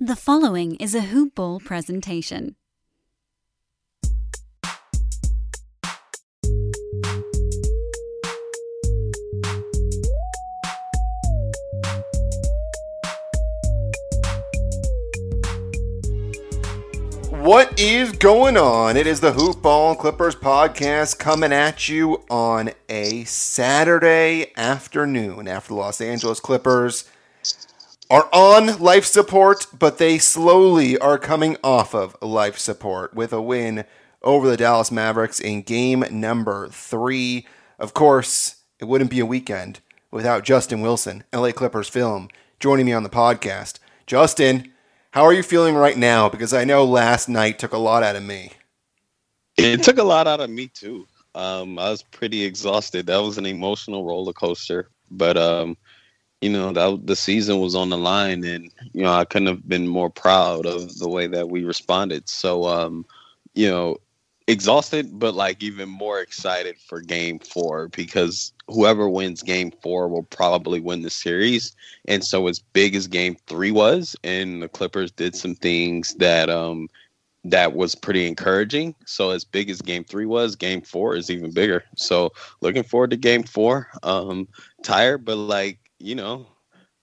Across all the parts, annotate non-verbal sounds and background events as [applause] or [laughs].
The following is a Hoop Ball presentation. What is going on? It is the Hoop Ball Clippers podcast coming at you on a Saturday afternoon after the Los Angeles Clippers are on life support, but they slowly are coming off of life support with a win over the Dallas Mavericks in game number three. Of course, it wouldn't be a weekend without Justin Wilson, LA Clippers film, joining me on the podcast. Justin, how are you feeling right now? Because I know last night took a lot out of me. It took a lot out of me too. Um, I was pretty exhausted. That was an emotional roller coaster. But um, you know, that the season was on the line, and you know, I couldn't have been more proud of the way that we responded. So, um, you know, exhausted, but like even more excited for Game Four because whoever wins game four will probably win the series. And so as big as game three was, and the Clippers did some things that um that was pretty encouraging. So as big as game three was, game four is even bigger. So looking forward to game four. Um tired, but like, you know,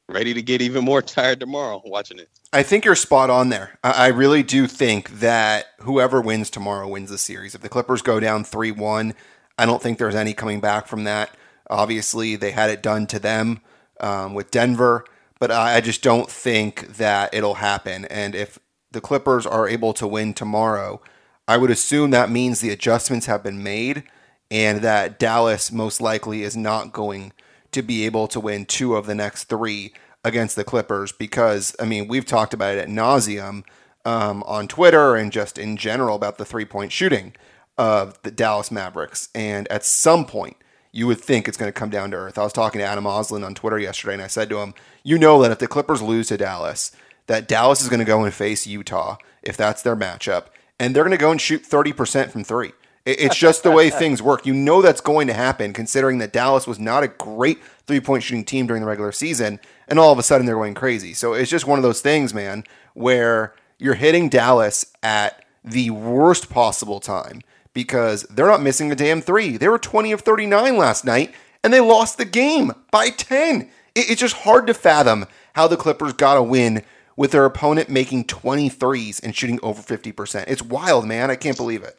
ready to get even more [laughs] tired tomorrow watching it. I think you're spot on there. I really do think that whoever wins tomorrow wins the series. If the Clippers go down 3 1, I don't think there's any coming back from that. Obviously, they had it done to them um, with Denver, but I just don't think that it'll happen. And if the Clippers are able to win tomorrow, I would assume that means the adjustments have been made and that Dallas most likely is not going to be able to win two of the next three against the Clippers because, I mean, we've talked about it at nauseum um, on Twitter and just in general about the three point shooting of the Dallas Mavericks. And at some point, you would think it's going to come down to earth. I was talking to Adam Oslin on Twitter yesterday, and I said to him, "You know that if the Clippers lose to Dallas, that Dallas is going to go and face Utah if that's their matchup, and they're going to go and shoot thirty percent from three. It's just the way things work. You know that's going to happen, considering that Dallas was not a great three point shooting team during the regular season, and all of a sudden they're going crazy. So it's just one of those things, man, where you're hitting Dallas at the worst possible time because they're not missing a damn three. They were 20 of 39 last night and they lost the game by 10. It's just hard to fathom how the Clippers got a win with their opponent making 23s and shooting over 50%. It's wild, man. I can't believe it.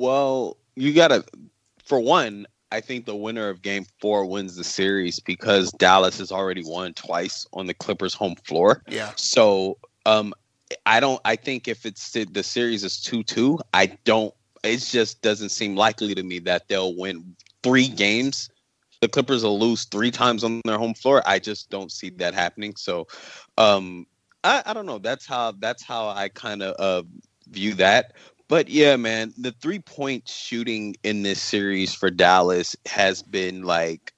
Well, you got to, for one, I think the winner of game four wins the series because Dallas has already won twice on the Clippers' home floor. Yeah. So um, I don't. I think if it's the series is two two, I don't. It just doesn't seem likely to me that they'll win three games. The Clippers will lose three times on their home floor. I just don't see that happening. So, um, I, I don't know. That's how that's how I kind of uh, view that. But yeah, man, the three point shooting in this series for Dallas has been like,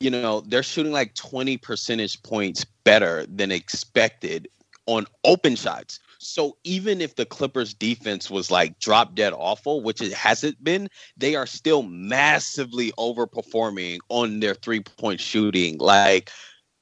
you know, they're shooting like 20 percentage points better than expected on open shots. So even if the Clippers defense was like drop dead awful, which it hasn't been, they are still massively overperforming on their three point shooting. Like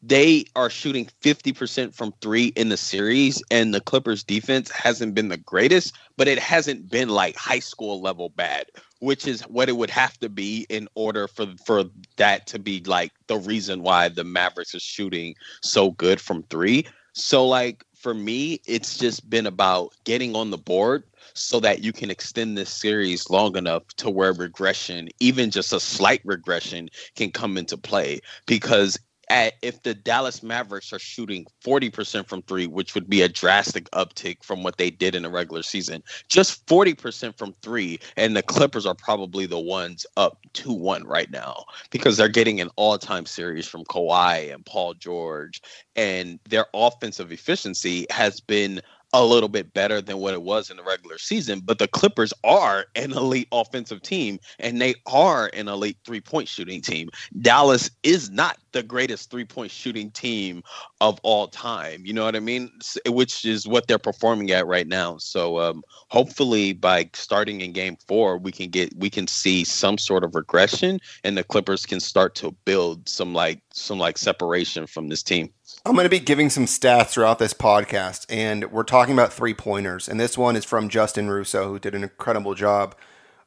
they are shooting 50% from three in the series, and the Clippers defense hasn't been the greatest, but it hasn't been like high school level bad, which is what it would have to be in order for for that to be like the reason why the Mavericks are shooting so good from three. So like for me, it's just been about getting on the board so that you can extend this series long enough to where regression, even just a slight regression, can come into play. Because at, if the Dallas Mavericks are shooting 40% from three, which would be a drastic uptick from what they did in the regular season, just 40% from three, and the Clippers are probably the ones up 2 1 right now because they're getting an all time series from Kawhi and Paul George, and their offensive efficiency has been a little bit better than what it was in the regular season. But the Clippers are an elite offensive team and they are an elite three point shooting team. Dallas is not the greatest three point shooting team of all time. You know what I mean? Which is what they're performing at right now. So um, hopefully by starting in game four, we can get we can see some sort of regression and the Clippers can start to build some like some like separation from this team. I'm going to be giving some stats throughout this podcast, and we're talking about three pointers. And this one is from Justin Russo, who did an incredible job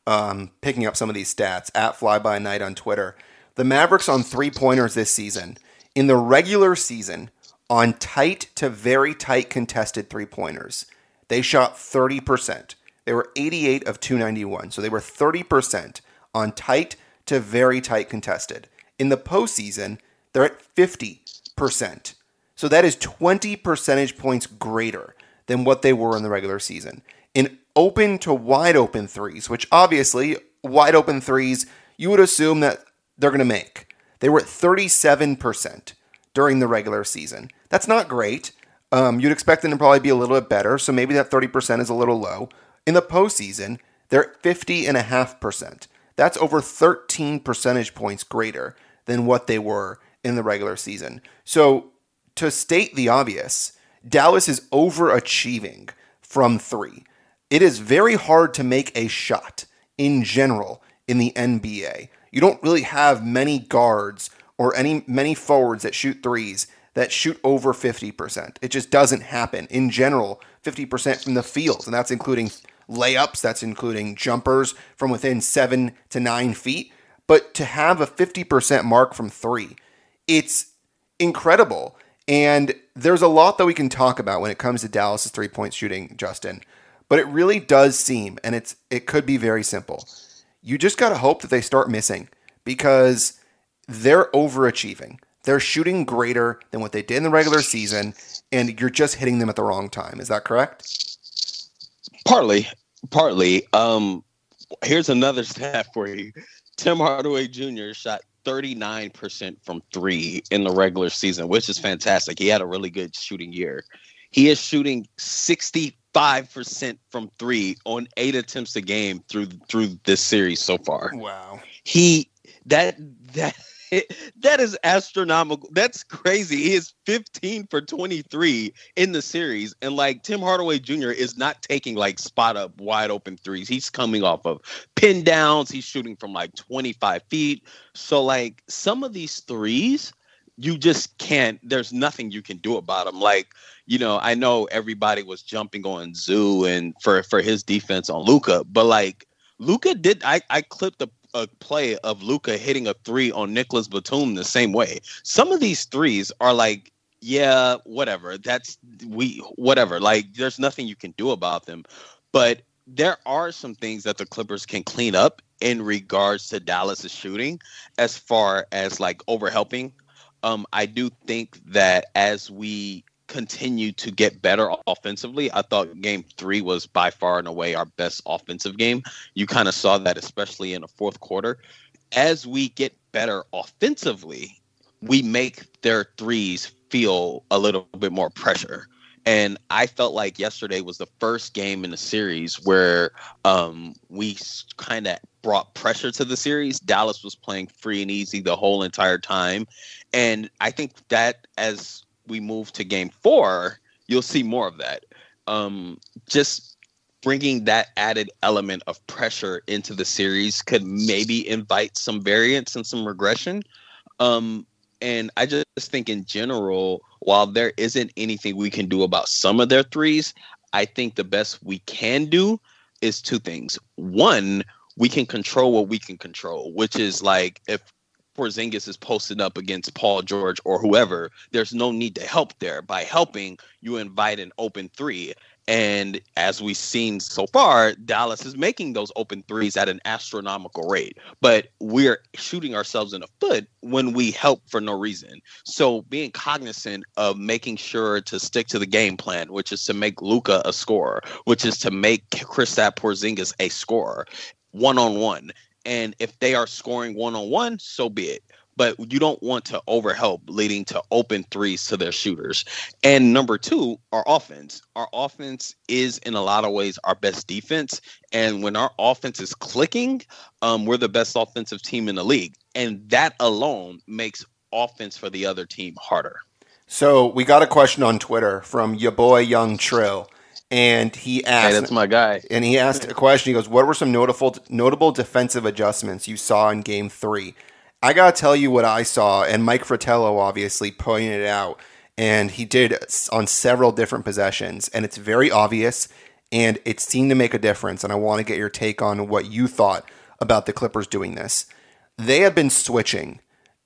um, picking up some of these stats at Fly By Night on Twitter. The Mavericks on three pointers this season, in the regular season, on tight to very tight contested three pointers, they shot 30%. They were 88 of 291. So they were 30% on tight to very tight contested. In the postseason, they're at 50%. So that is 20 percentage points greater than what they were in the regular season. In open to wide open threes, which obviously, wide open threes, you would assume that they're going to make. They were at 37% during the regular season. That's not great. Um, you'd expect them to probably be a little bit better, so maybe that 30% is a little low. In the postseason, they're at 50.5%. That's over 13 percentage points greater than what they were in the regular season. So, to state the obvious, Dallas is overachieving from three. It is very hard to make a shot in general in the NBA. You don't really have many guards or any many forwards that shoot threes that shoot over 50%. It just doesn't happen. In general, 50% from the field, and that's including layups, that's including jumpers from within seven to nine feet. But to have a 50% mark from three, it's incredible. And there's a lot that we can talk about when it comes to Dallas's three point shooting, Justin. But it really does seem, and it's it could be very simple. You just gotta hope that they start missing because they're overachieving. They're shooting greater than what they did in the regular season, and you're just hitting them at the wrong time. Is that correct? Partly, partly. Um, here's another stat for you. Tim Hardaway Jr. shot 39% from three in the regular season, which is fantastic. He had a really good shooting year. He is shooting 65% from three on eight attempts a game through through this series so far. Wow. He that that [laughs] that is astronomical. That's crazy. He is 15 for 23 in the series. And like Tim Hardaway Jr. is not taking like spot up wide open threes. He's coming off of pin downs. He's shooting from like 25 feet. So like some of these threes, you just can't, there's nothing you can do about them. Like, you know, I know everybody was jumping on Zoo and for for his defense on Luka, but like Luka did I, I clipped the a play of Luka hitting a three on Nicolas Batum the same way. Some of these threes are like, yeah, whatever. That's we whatever. Like there's nothing you can do about them. But there are some things that the Clippers can clean up in regards to Dallas's shooting as far as like overhelping. Um, I do think that as we continue to get better offensively. I thought game three was by far and away our best offensive game. You kind of saw that, especially in the fourth quarter. As we get better offensively, we make their threes feel a little bit more pressure. And I felt like yesterday was the first game in the series where um, we kind of brought pressure to the series. Dallas was playing free and easy the whole entire time. And I think that as we move to game four, you'll see more of that. Um, just bringing that added element of pressure into the series could maybe invite some variance and some regression. Um, and I just think in general, while there isn't anything we can do about some of their threes, I think the best we can do is two things. One, we can control what we can control, which is like if Porzingis is posted up against Paul George or whoever, there's no need to help there. By helping, you invite an open three. And as we've seen so far, Dallas is making those open threes at an astronomical rate. But we're shooting ourselves in the foot when we help for no reason. So being cognizant of making sure to stick to the game plan, which is to make Luka a scorer, which is to make Kristaps Porzingis a scorer one on one and if they are scoring one on one, so be it. But you don't want to overhelp, leading to open threes to their shooters. And number two, our offense. Our offense is in a lot of ways our best defense. And when our offense is clicking, um, we're the best offensive team in the league. And that alone makes offense for the other team harder. So we got a question on Twitter from your boy Young Trill and he asked. Hey, that's my guy. And he asked a question. He goes, "What were some notable notable defensive adjustments you saw in Game Three?" I got to tell you what I saw, and Mike Fratello obviously pointed it out, and he did on several different possessions, and it's very obvious, and it seemed to make a difference. And I want to get your take on what you thought about the Clippers doing this. They have been switching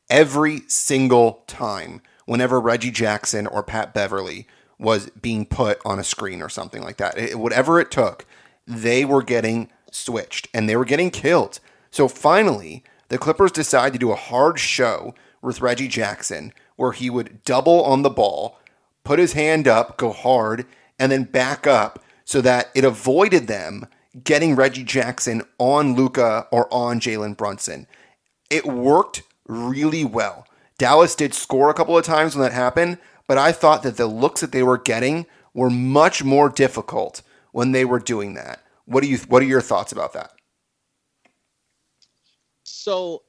every single time whenever Reggie Jackson or Pat Beverley was being put on a screen or something like that. It, whatever it took, they were getting switched and they were getting killed. So finally, the Clippers decided to do a hard show with Reggie Jackson where he would double on the ball, put his hand up, go hard, and then back up so that it avoided them getting Reggie Jackson on Luka or on Jalen Brunson. It worked really well. Dallas did score a couple of times when that happened, but I thought that the looks that they were getting were much more difficult when they were doing that. What do you what are your thoughts about that? So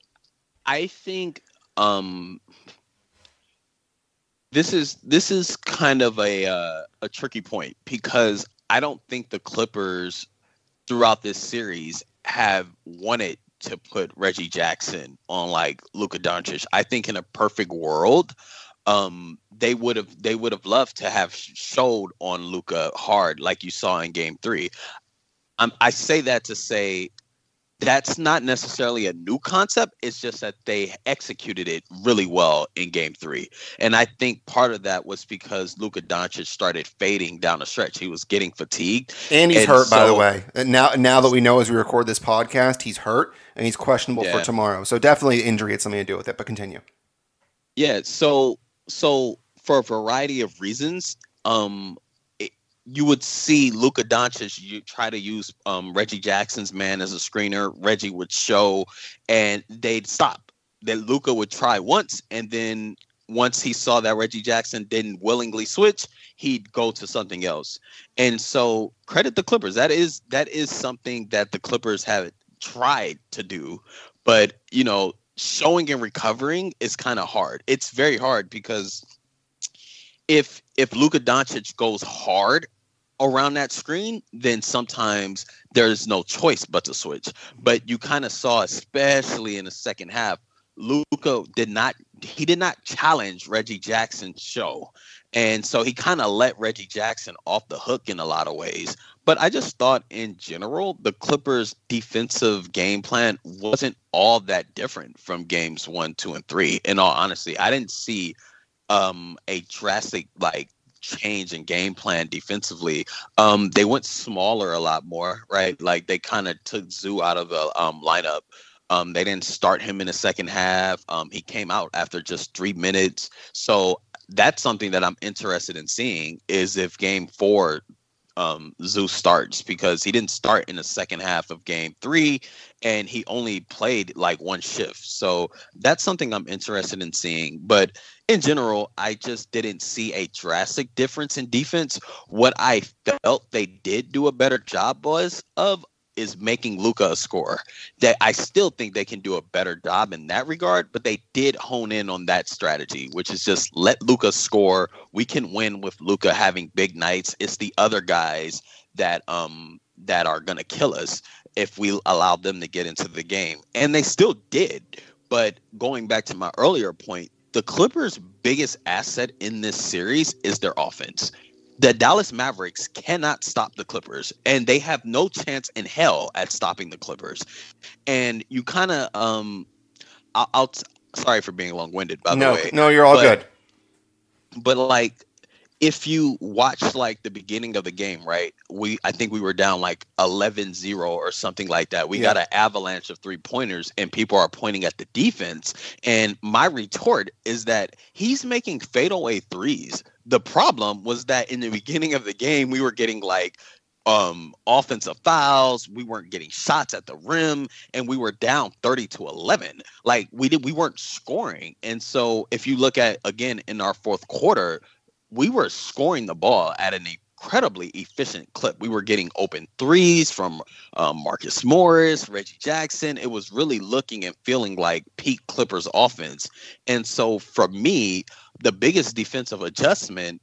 I think um this is this is kind of a uh, a tricky point because I don't think the Clippers throughout this series have wanted to put Reggie Jackson on like Luka Doncic. I think in a perfect world, um, they would have they would have loved to have showed on Luka hard like you saw in Game Three. Um, I say that to say that's not necessarily a new concept. It's just that they executed it really well in game three. And I think part of that was because Luka Doncic started fading down the stretch. He was getting fatigued. And he's and hurt, so, by the way. Now now that we know as we record this podcast, he's hurt and he's questionable yeah. for tomorrow. So definitely injury had something to do with it, but continue. Yeah, so so for a variety of reasons, um, you would see Luka Doncic you try to use um, Reggie Jackson's man as a screener. Reggie would show, and they'd stop. Then Luka would try once, and then once he saw that Reggie Jackson didn't willingly switch, he'd go to something else. And so, credit the Clippers. That is that is something that the Clippers have tried to do, but you know, showing and recovering is kind of hard. It's very hard because if if Luka Doncic goes hard around that screen, then sometimes there's no choice but to switch. But you kind of saw, especially in the second half, Luka did not he did not challenge Reggie Jackson's show. And so he kind of let Reggie Jackson off the hook in a lot of ways. But I just thought in general, the Clippers' defensive game plan wasn't all that different from games one, two, and three. In all honesty, I didn't see um, a drastic like change in game plan defensively. Um, they went smaller a lot more, right? Like they kind of took Zoo out of the um, lineup. Um, they didn't start him in the second half. Um, he came out after just three minutes. So that's something that I'm interested in seeing is if game four um, Zeus starts because he didn't start in the second half of game three and he only played like one shift. So that's something I'm interested in seeing. But in general, I just didn't see a drastic difference in defense. What I felt they did do a better job was of is making Luka a scorer. That I still think they can do a better job in that regard, but they did hone in on that strategy, which is just let Luka score. We can win with Luka having big nights. It's the other guys that um that are gonna kill us if we allow them to get into the game. And they still did. But going back to my earlier point, the Clippers' biggest asset in this series is their offense the Dallas Mavericks cannot stop the Clippers, and they have no chance in hell at stopping the Clippers. And you kind of, um, I'll, I'll t- sorry for being long winded, by no, the way. No, you're all but, good. But like, if you watch like the beginning of the game, right? We I think we were down like 11-0 or something like that. We yeah. got an avalanche of three pointers and people are pointing at the defense. And my retort is that he's making fadeaway threes. The problem was that in the beginning of the game we were getting like um offensive fouls we weren't getting shots at the rim and we were down 30 to 11 like we did we weren't scoring. And so if you look at again in our fourth quarter we were scoring the ball at an incredibly efficient clip. We were getting open threes from um, Marcus Morris, Reggie Jackson. It was really looking and feeling like peak Clippers offense. And so for me, the biggest defensive adjustment,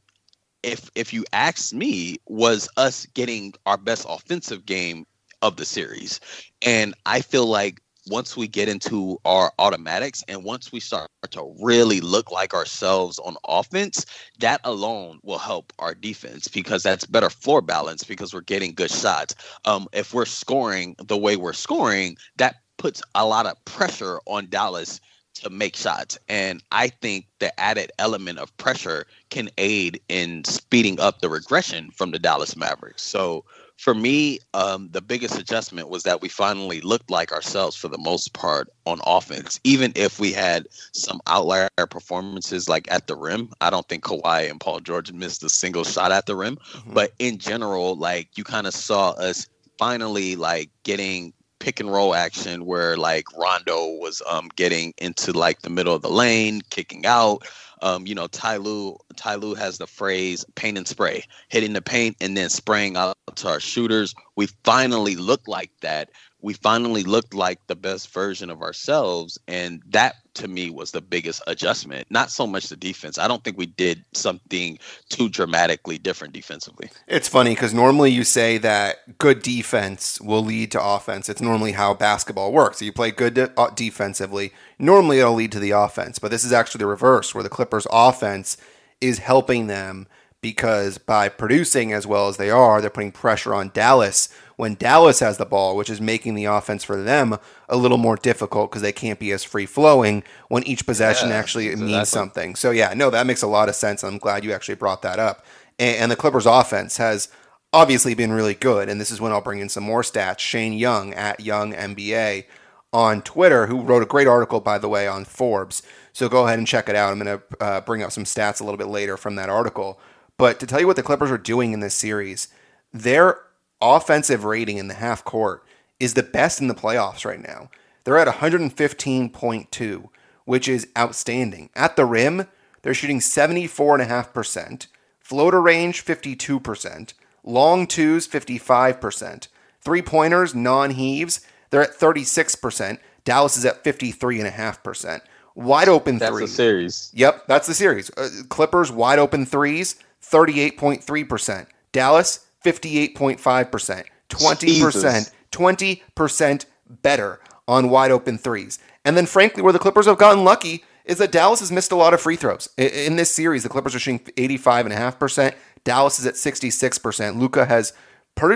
if if you ask me, was us getting our best offensive game of the series. And I feel like once we get into our automatics and once we start to really look like ourselves on offense, that alone will help our defense because that's better floor balance because we're getting good shots. Um, if we're scoring the way we're scoring, that puts a lot of pressure on Dallas to make shots. And I think the added element of pressure can aid in speeding up the regression from the Dallas Mavericks. So for me, um, the biggest adjustment was that we finally looked like ourselves for the most part on offense. Even if we had some outlier performances like at the rim, I don't think Kawhi and Paul George missed a single shot at the rim. Mm-hmm. But in general, like you kind of saw us finally like getting pick and roll action where like Rondo was um, getting into like the middle of the lane, kicking out. Um, you know, Ty Lue, Ty has the phrase paint and spray, hitting the paint and then spraying out to our shooters. We finally look like that we finally looked like the best version of ourselves and that to me was the biggest adjustment. Not so much the defense. I don't think we did something too dramatically different defensively. It's funny because normally you say that good defense will lead to offense. It's normally how basketball works. You play good de- uh, defensively normally it'll lead to the offense. But this is actually the reverse where the clippers offense is helping them because by producing as well as they are they're putting pressure on dallas when Dallas has the ball, which is making the offense for them a little more difficult because they can't be as free flowing when each possession yeah, actually exactly. means something. So, yeah, no, that makes a lot of sense. I'm glad you actually brought that up. And, and the Clippers' offense has obviously been really good. And this is when I'll bring in some more stats. Shane Young at Young NBA on Twitter, who wrote a great article, by the way, on Forbes. So go ahead and check it out. I'm going to uh, bring up some stats a little bit later from that article. But to tell you what the Clippers are doing in this series, they're offensive rating in the half court is the best in the playoffs right now. They're at 115.2, which is outstanding. At the rim, they're shooting 74.5%, floater range 52%, long twos 55%, three pointers, non heaves, they're at 36%. Dallas is at 53.5%. Wide open that's threes. That's the series. Yep, that's the series. Uh, Clippers wide open threes, 38.3%. Dallas 58.5%, 20%, 20% better on wide open threes. And then, frankly, where the Clippers have gotten lucky is that Dallas has missed a lot of free throws. In this series, the Clippers are shooting 85.5%. Dallas is at 66%. Luka has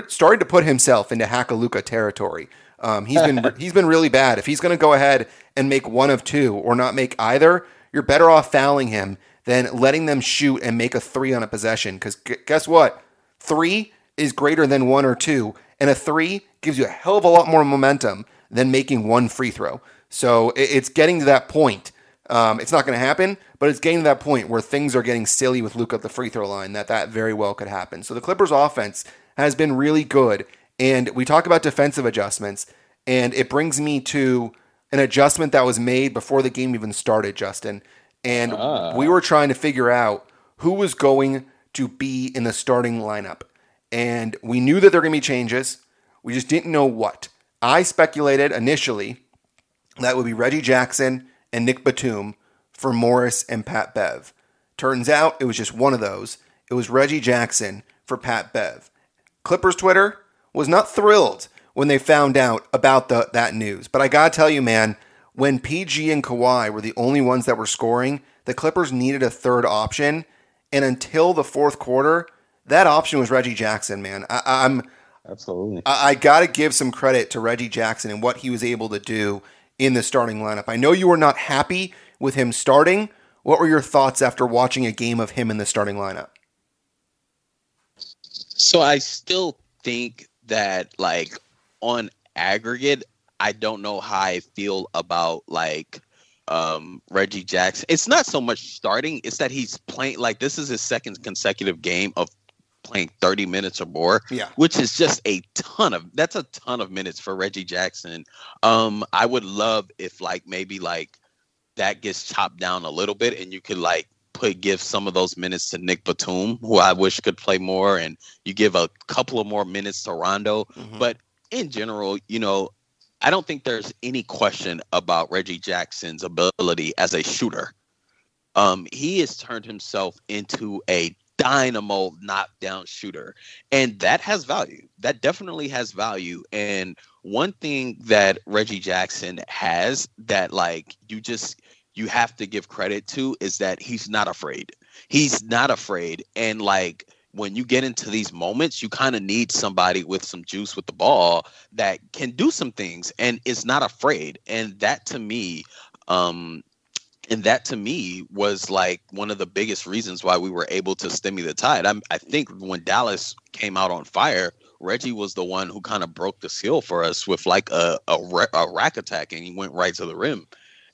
started to put himself into Hack Luka territory. Um, he's been [laughs] he's been really bad. If he's going to go ahead and make one of two or not make either, you're better off fouling him than letting them shoot and make a three on a possession. Because guess what? Three is greater than one or two, and a three gives you a hell of a lot more momentum than making one free throw. So it's getting to that point. Um, it's not going to happen, but it's getting to that point where things are getting silly with Luke at the free throw line that that very well could happen. So the Clippers' offense has been really good, and we talk about defensive adjustments, and it brings me to an adjustment that was made before the game even started, Justin. And uh. we were trying to figure out who was going to be in the starting lineup and we knew that there were going to be changes. We just didn't know what. I speculated initially that would be Reggie Jackson and Nick Batum for Morris and Pat Bev. Turns out it was just one of those. It was Reggie Jackson for Pat Bev. Clippers Twitter was not thrilled when they found out about the, that news. But I got to tell you, man, when PG and Kawhi were the only ones that were scoring, the Clippers needed a third option. And until the fourth quarter, that option was Reggie Jackson, man. I, am absolutely. I, I got to give some credit to Reggie Jackson and what he was able to do in the starting lineup. I know you were not happy with him starting. What were your thoughts after watching a game of him in the starting lineup? So I still think that, like, on aggregate, I don't know how I feel about like um, Reggie Jackson. It's not so much starting; it's that he's playing. Like this is his second consecutive game of playing 30 minutes or more. Yeah. Which is just a ton of that's a ton of minutes for Reggie Jackson. Um, I would love if like maybe like that gets chopped down a little bit and you could like put give some of those minutes to Nick Batum, who I wish could play more, and you give a couple of more minutes to Rondo. Mm-hmm. But in general, you know, I don't think there's any question about Reggie Jackson's ability as a shooter. Um, he has turned himself into a dynamo knockdown shooter. And that has value. That definitely has value. And one thing that Reggie Jackson has that like you just you have to give credit to is that he's not afraid. He's not afraid. And like when you get into these moments, you kind of need somebody with some juice with the ball that can do some things and is not afraid. And that to me, um, and that to me was like one of the biggest reasons why we were able to stem the tide. I'm, I think when Dallas came out on fire, Reggie was the one who kind of broke the seal for us with like a, a, a rack attack, and he went right to the rim.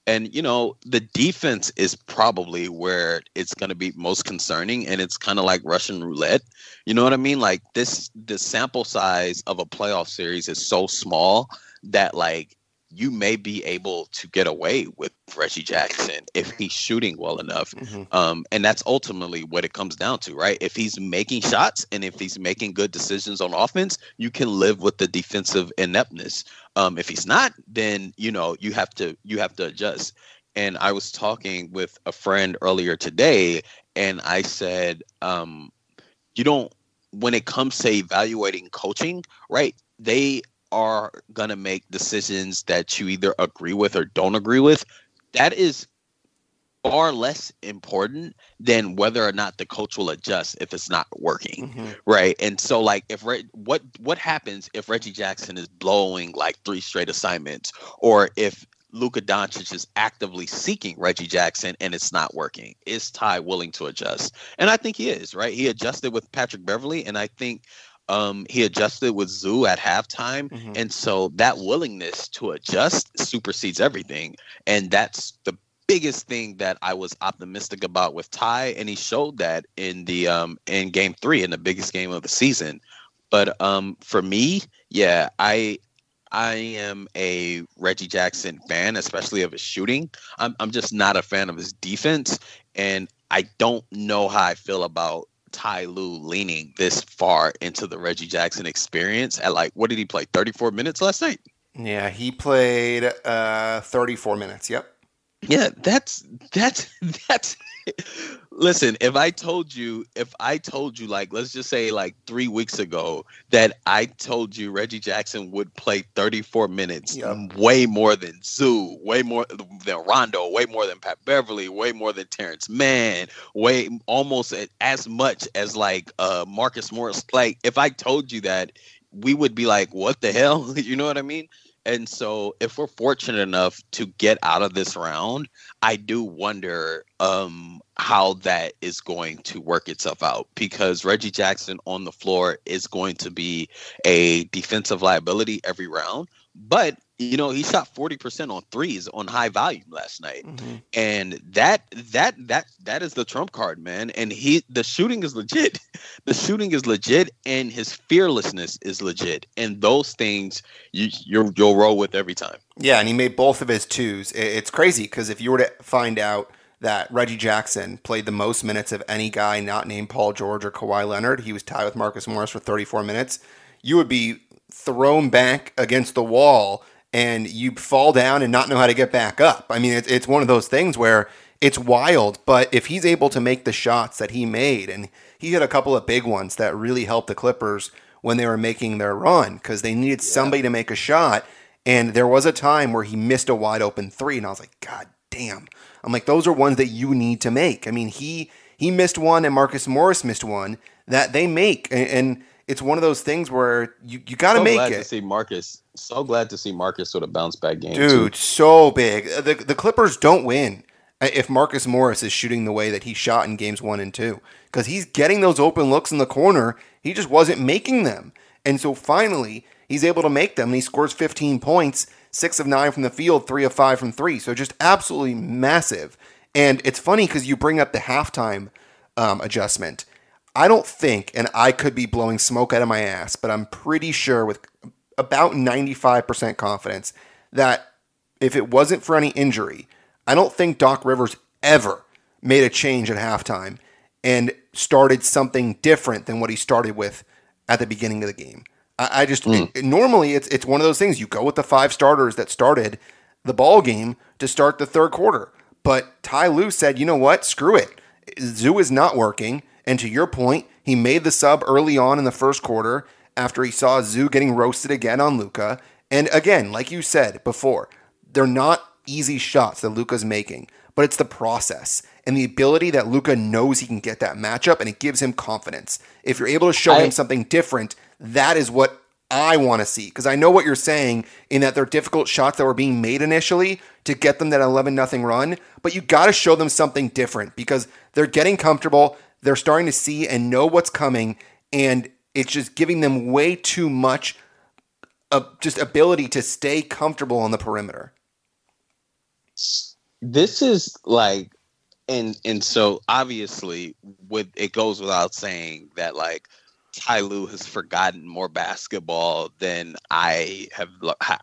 And you know, the defense is probably where it's going to be most concerning, and it's kind of like Russian roulette. You know what I mean? Like this, the sample size of a playoff series is so small that like you may be able to get away with Reggie Jackson if he's shooting well enough. Mm-hmm. Um, and that's ultimately what it comes down to, right? If he's making shots and if he's making good decisions on offense, you can live with the defensive ineptness. Um, if he's not, then you know you have to you have to adjust. And I was talking with a friend earlier today, and I said, um, you don't when it comes to evaluating coaching, right? They are going to make decisions that you either agree with or don't agree with, that is far less important than whether or not the coach will adjust if it's not working mm-hmm. right and so like if Re- what what happens if reggie jackson is blowing like three straight assignments or if Luka Doncic is actively seeking Reggie Jackson and it's not working. Is Ty willing to adjust? And I think he is, right? He adjusted with Patrick Beverley, and I think um, he adjusted with Zoo at halftime, mm-hmm. and so that willingness to adjust supersedes everything, and that's the biggest thing that I was optimistic about with Ty, and he showed that in the um, in Game Three, in the biggest game of the season. But um, for me, yeah, I I am a Reggie Jackson fan, especially of his shooting. I'm I'm just not a fan of his defense, and I don't know how I feel about Ty Lue leaning this far into the Reggie Jackson experience at like what did he play? 34 minutes last night? Yeah, he played uh 34 minutes. Yep. Yeah, that's that's [laughs] that's listen, if I told you, if I told you, like, let's just say, like three weeks ago, that I told you Reggie Jackson would play 34 minutes, yep. way more than Zoo, way more than Rondo, way more than Pat Beverley, way more than Terance Mann, way almost as much as like uh Marcus Morris. Like, if I told you that, we would be like, what the hell? [laughs] you know what I mean? And so, if we're fortunate enough to get out of this round, I do wonder um, how that is going to work itself out because Reggie Jackson on the floor is going to be a defensive liability every round. But you know, he shot 40% on threes on high volume last night. Mm-hmm. And that that that that is the trump card, man. And he the shooting is legit. [laughs] The shooting is legit and his fearlessness is legit. And those things you you you'll roll with every time. Yeah, and he made both of his twos. It's crazy because if you were to find out that Reggie Jackson played the most minutes of any guy not named Paul George or Kawhi Leonard, he was tied with Marcus Morris for 34 minutes, you would be thrown back against the wall and you fall down and not know how to get back up. I mean, it's, it's one of those things where it's wild, but if he's able to make the shots that he made, and he had a couple of big ones that really helped the Clippers when they were making their run because they needed yeah. somebody to make a shot. And there was a time where he missed a wide open three, and I was like, God damn. I'm like, those are ones that you need to make. I mean, he he missed one, and Marcus Morris missed one that they make, and, and it's one of those things where you, you got to so make glad it. To see Marcus, so glad to see Marcus sort of bounce back game, dude. Too. So big. The the Clippers don't win if Marcus Morris is shooting the way that he shot in games one and two because he's getting those open looks in the corner. He just wasn't making them, and so finally he's able to make them. And he scores 15 points, six of nine from the field, three of five from three. So just absolutely massive. And it's funny because you bring up the halftime um, adjustment I don't think, and I could be blowing smoke out of my ass, but I'm pretty sure with about 95% confidence that if it wasn't for any injury, I don't think Doc Rivers ever made a change at halftime and started something different than what he started with at the beginning of the game. I, I just mm. it, normally it's it's one of those things you go with the five starters that started the ball game to start the third quarter. But Ty Lue said, you know what, screw it. Zoo is not working And to your point, he made the sub early on in the first quarter after he saw Zoo getting roasted again on Luka. And again, like you said before, they're not easy shots that Luka's making, but it's the process and the ability that Luka knows he can get that matchup and it gives him confidence. If you're able to show I- him something different, that is what I want to see because I know what you're saying in that they're difficult shots that were being made initially to get them that 11 nothing run, but you got to show them something different because they're getting comfortable, they're starting to see and know what's coming and it's just giving them way too much of just ability to stay comfortable on the perimeter. this is like and and so obviously with it goes without saying that like Ty Lue has forgotten more basketball than I have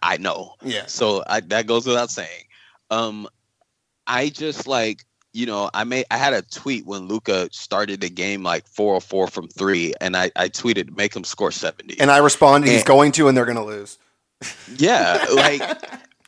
I know. Yeah. So I, that goes without saying. Um I just like you know, I made I had a tweet when Luka started the game like 404 from 3 and I I tweeted make him score 70. And I responded, he's going to, and they're going to lose. yeah, [laughs] like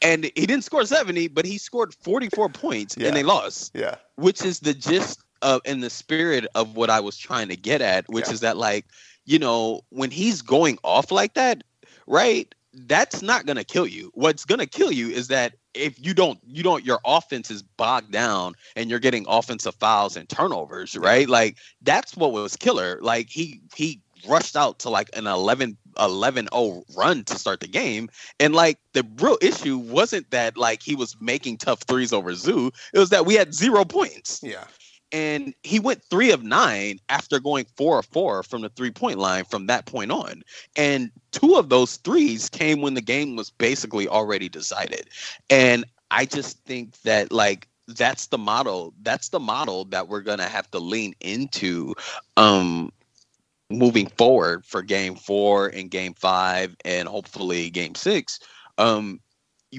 and he didn't score 70, but he scored 44 points Yeah. and they lost. Yeah. which is the gist of in the spirit of what I was trying to get at, which Yeah. is that like, you know, when he's going off like that, right? That's not gonna kill you. What's gonna kill you is that if you don't, you don't, your offense is bogged down and you're getting offensive fouls and turnovers, right? Like that's what was killer. Like he he rushed out to like an 11 11-0 run to start the game and like the real issue wasn't that like he was making tough threes over zoo it was that we had zero points Yeah. And he went three of nine after going four of four from the three point line from that point on. And two of those threes came when the game was basically already decided. And I just think that like that's the model. That's the model that we're gonna have to lean into um moving forward for game four and game five and hopefully game six. Um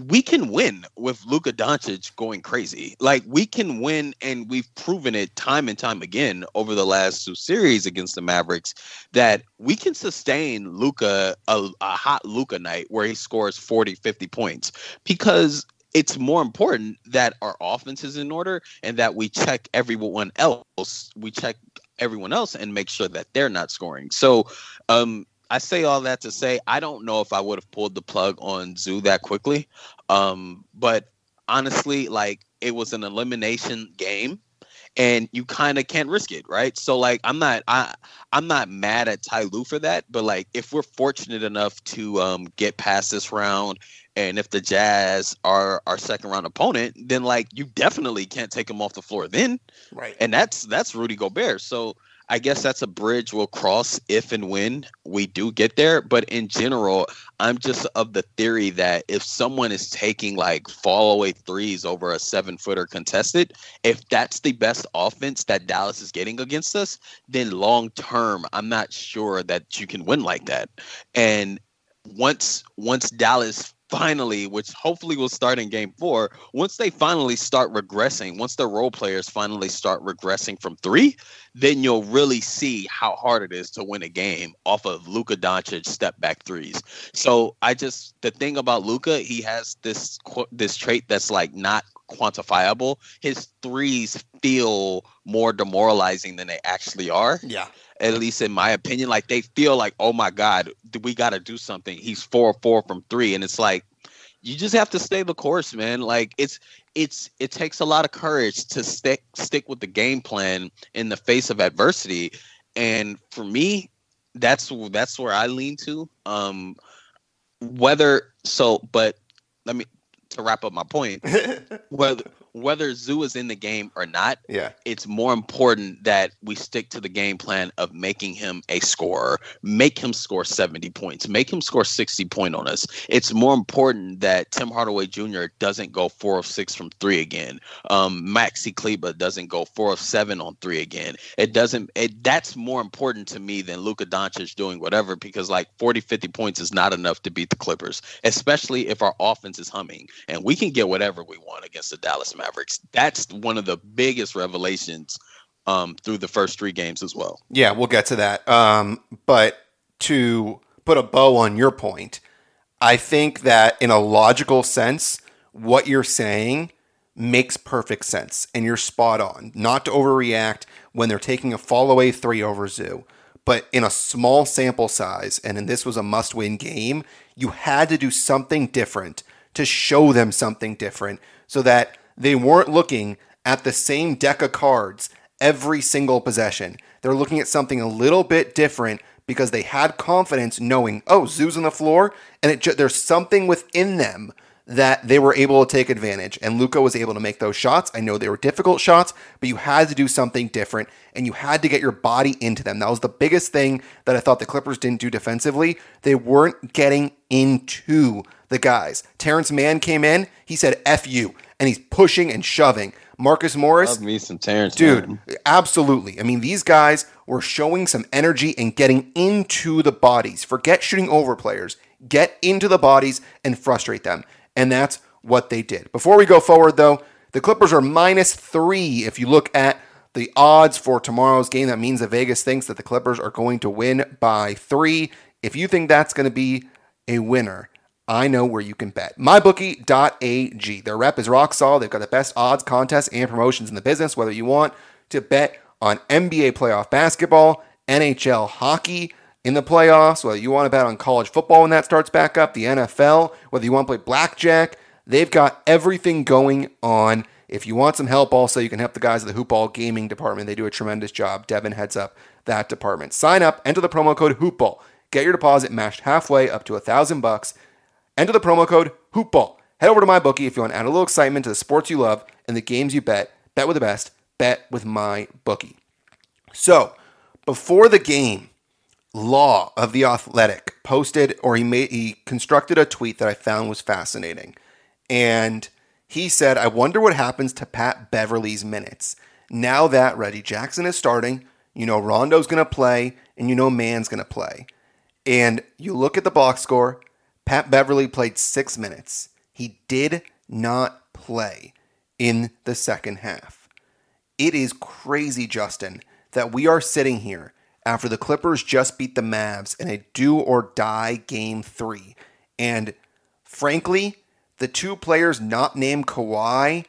we can win with Luka Doncic going crazy. Like we can win, and we've proven it time and time again over the last two series against the Mavericks that we can sustain Luka a, a hot Luka night where he scores 40, 50 points because it's more important that our offense is in order and that we check everyone else. We check everyone else and make sure that they're not scoring. So, um, I say all that to say I don't know if I would have pulled the plug on Zoo that quickly. Um, but honestly, like it was an elimination game and you kind of can't risk it, right? So like I'm not I I'm not mad at Ty Lue for that, but like if we're fortunate enough to um get past this round and if the Jazz are our second round opponent, then like you definitely can't take them off the floor then Right. and that's that's Rudy Gobert. So I guess that's a bridge we'll cross if and when we do get there. But in general, I'm just of the theory that if someone is taking like fall away threes over a seven footer contested, if that's the best offense that Dallas is getting against us, then long term, I'm not sure that you can win like that. And once once Dallas finally, which hopefully will start in game four, once they finally start regressing, once the role players finally start regressing from three, then you'll really see how hard it is to win a game off of Luka Doncic step back threes. So I just the thing about Luka, he has this this trait that's like not quantifiable. His threes feel more demoralizing than they actually are Yeah. At least in my opinion. Like they feel like, oh my God, we got to do something. He's four four from three, and it's like you just have to stay the course, man. Like it's it's it takes a lot of courage to stick stick with the game plan in the face of adversity, and for me, that's that's where I lean to. Um, whether so, but let me to wrap up my point. [laughs] Whether whether Zoo is in the game or not, yeah. it's more important that we stick to the game plan of making him a scorer, make him score 70 points, make him score 60 point on us. It's more important that Tim Hardaway Jr. doesn't go four of six from three again. Um, Maxi Kleber doesn't go four of seven on three again. It doesn't, it, that's more important to me than Luka Doncic doing whatever because like 40, 50 points is not enough to beat the Clippers, especially if our offense is humming and we can get whatever we want against the Dallas Mavericks. That's one of the biggest revelations um, through the first three games as well. Yeah, we'll get to that. Um, but to put a bow on your point, I think that in a logical sense, what you're saying makes perfect sense and you're spot on. Not to overreact. when they're taking a fall away three over Zoo. But in a small sample size, and in this was a must win game, you had to do something different to show them something different so that they weren't looking at the same deck of cards every single possession. They're looking at something a little bit different because they had confidence knowing, oh, Zoo's on the floor, and it ju- there's something within them that they were able to take advantage. And Luka was able to make those shots. I know they were difficult shots, but you had to do something different and you had to get your body into them. That was the biggest thing that I thought the Clippers didn't do defensively. They weren't getting into the guys. Terance Mann came in, he said, F you, and he's pushing and shoving. Marcus Morris. Love me some Terance. Dude, absolutely. I mean, these guys were showing some energy and getting into the bodies. Forget shooting over players. Get into the bodies and frustrate them. And that's what they did. Before we go forward, though, the Clippers are minus three. If you look at the odds for tomorrow's game, that means that Vegas thinks that the Clippers are going to win by three. If you think that's going to be a winner, I know where you can bet. MyBookie.ag. Their rep is rock solid. They've got the best odds, contests, and promotions in the business. Whether you want to bet on NBA playoff basketball, NHL hockey in the playoffs, whether you want to bet on college football when that starts back up, the NFL, whether you want to play blackjack, they've got everything going on. If you want some help, also, you can help the guys at the Hoopball Gaming Department. They do a tremendous job. Devin heads up that department. Sign up, enter the promo code Hoopball. Get your deposit matched halfway up to a thousand bucks. Enter the promo code HOOPBALL. Head over to my bookie if you want to add a little excitement to the sports you love and the games you bet. Bet with the best. Bet with my bookie. So, before the game, Law of the Athletic posted or he made he constructed a tweet that I found was fascinating. And he said, "I wonder what happens to Pat Beverley's minutes now that Reggie Jackson is starting. You know Rondo's going to play, and you know Mann's going to play. And you look at the box score. Pat Beverley played six minutes. He did not play in the second half. It is crazy, Justin, that we are sitting here after the Clippers just beat the Mavs in a do or die game three. And frankly, the two players not named Kawhi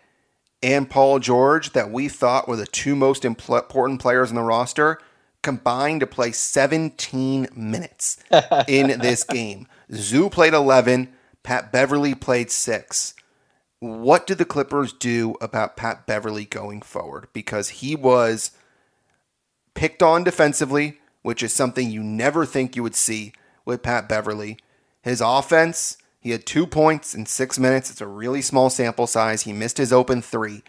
and Paul George that we thought were the two most important players in the roster combined to play 17 minutes [laughs] in this game. Zoo played 11, Pat Beverley played 6. What did the Clippers do about Pat Beverley going forward? Because he was picked on defensively, which is something you never think you would see with Pat Beverley. His offense, he had two points in six minutes. It's a really small sample size. He missed his open three.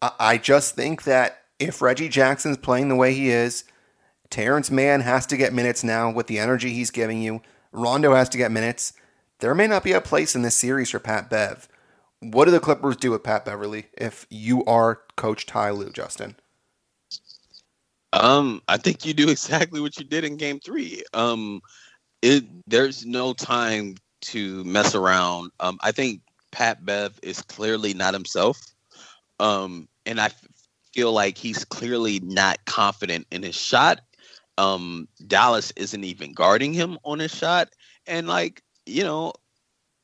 I just think that if Reggie Jackson's playing the way he is, Terance Mann has to get minutes now with the energy he's giving you. Rondo has to get minutes. There may not be a place in this series for Pat Bev. What do the Clippers do with Pat Beverley if you are Coach Ty Lue, Justin? Um, I think you do [laughs] exactly what you did in Game Three. Um, it there's no time to mess around. Um, I think Pat Bev is clearly not himself. Um, and I feel like he's clearly not confident in his shot. Um, Dallas isn't even guarding him on his shot, and like you know,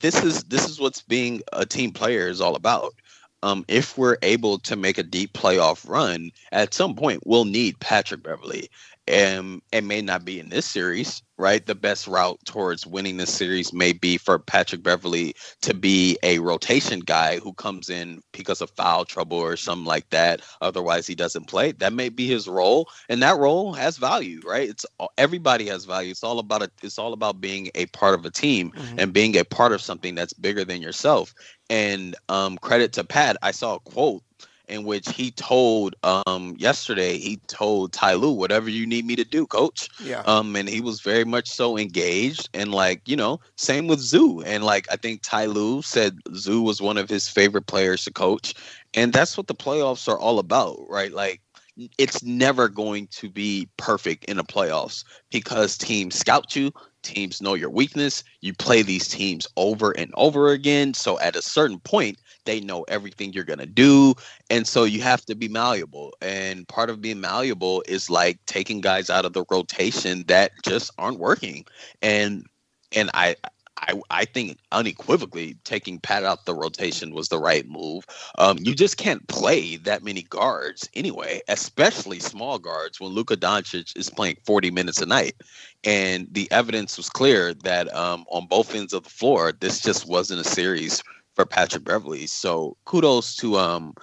this is this is what's being a team player is all about. Um, if we're able to make a deep playoff run, at some point we'll need Patrick Beverley and it may not be in this series, right? The best route towards winning this series may be for Patrick Beverley to be a rotation guy who comes in because of foul trouble or something like that. Otherwise, he doesn't play. That may be his role, and that role has value, right? It's everybody has value. It's all about it. It's all about being a part of a team mm-hmm. and being a part of something that's bigger than yourself. And um, credit to Pat, I saw a quote in which he told um yesterday he told Ty Lue whatever you need me to do, coach. Yeah. Um and he was very much so engaged and like, you know, same with Zoo. And like I think Ty Lue said Zoo was one of his favorite players to coach. And that's what the playoffs are all about, right? Like it's never going to be perfect in the playoffs because teams scout you, teams know your weakness. You play these teams over and over again. So at a certain point, they know everything you're going to do. And so you have to be malleable. And part of being malleable is like taking guys out of the rotation that just aren't working. And and I I, I think unequivocally taking Pat out the rotation was the right move. Um, you just can't play that many guards anyway, especially small guards when Luka Doncic is playing 40 minutes a night. And the evidence was clear that um, on both ends of the floor, this just wasn't a series for Patrick Beverley. So kudos to um,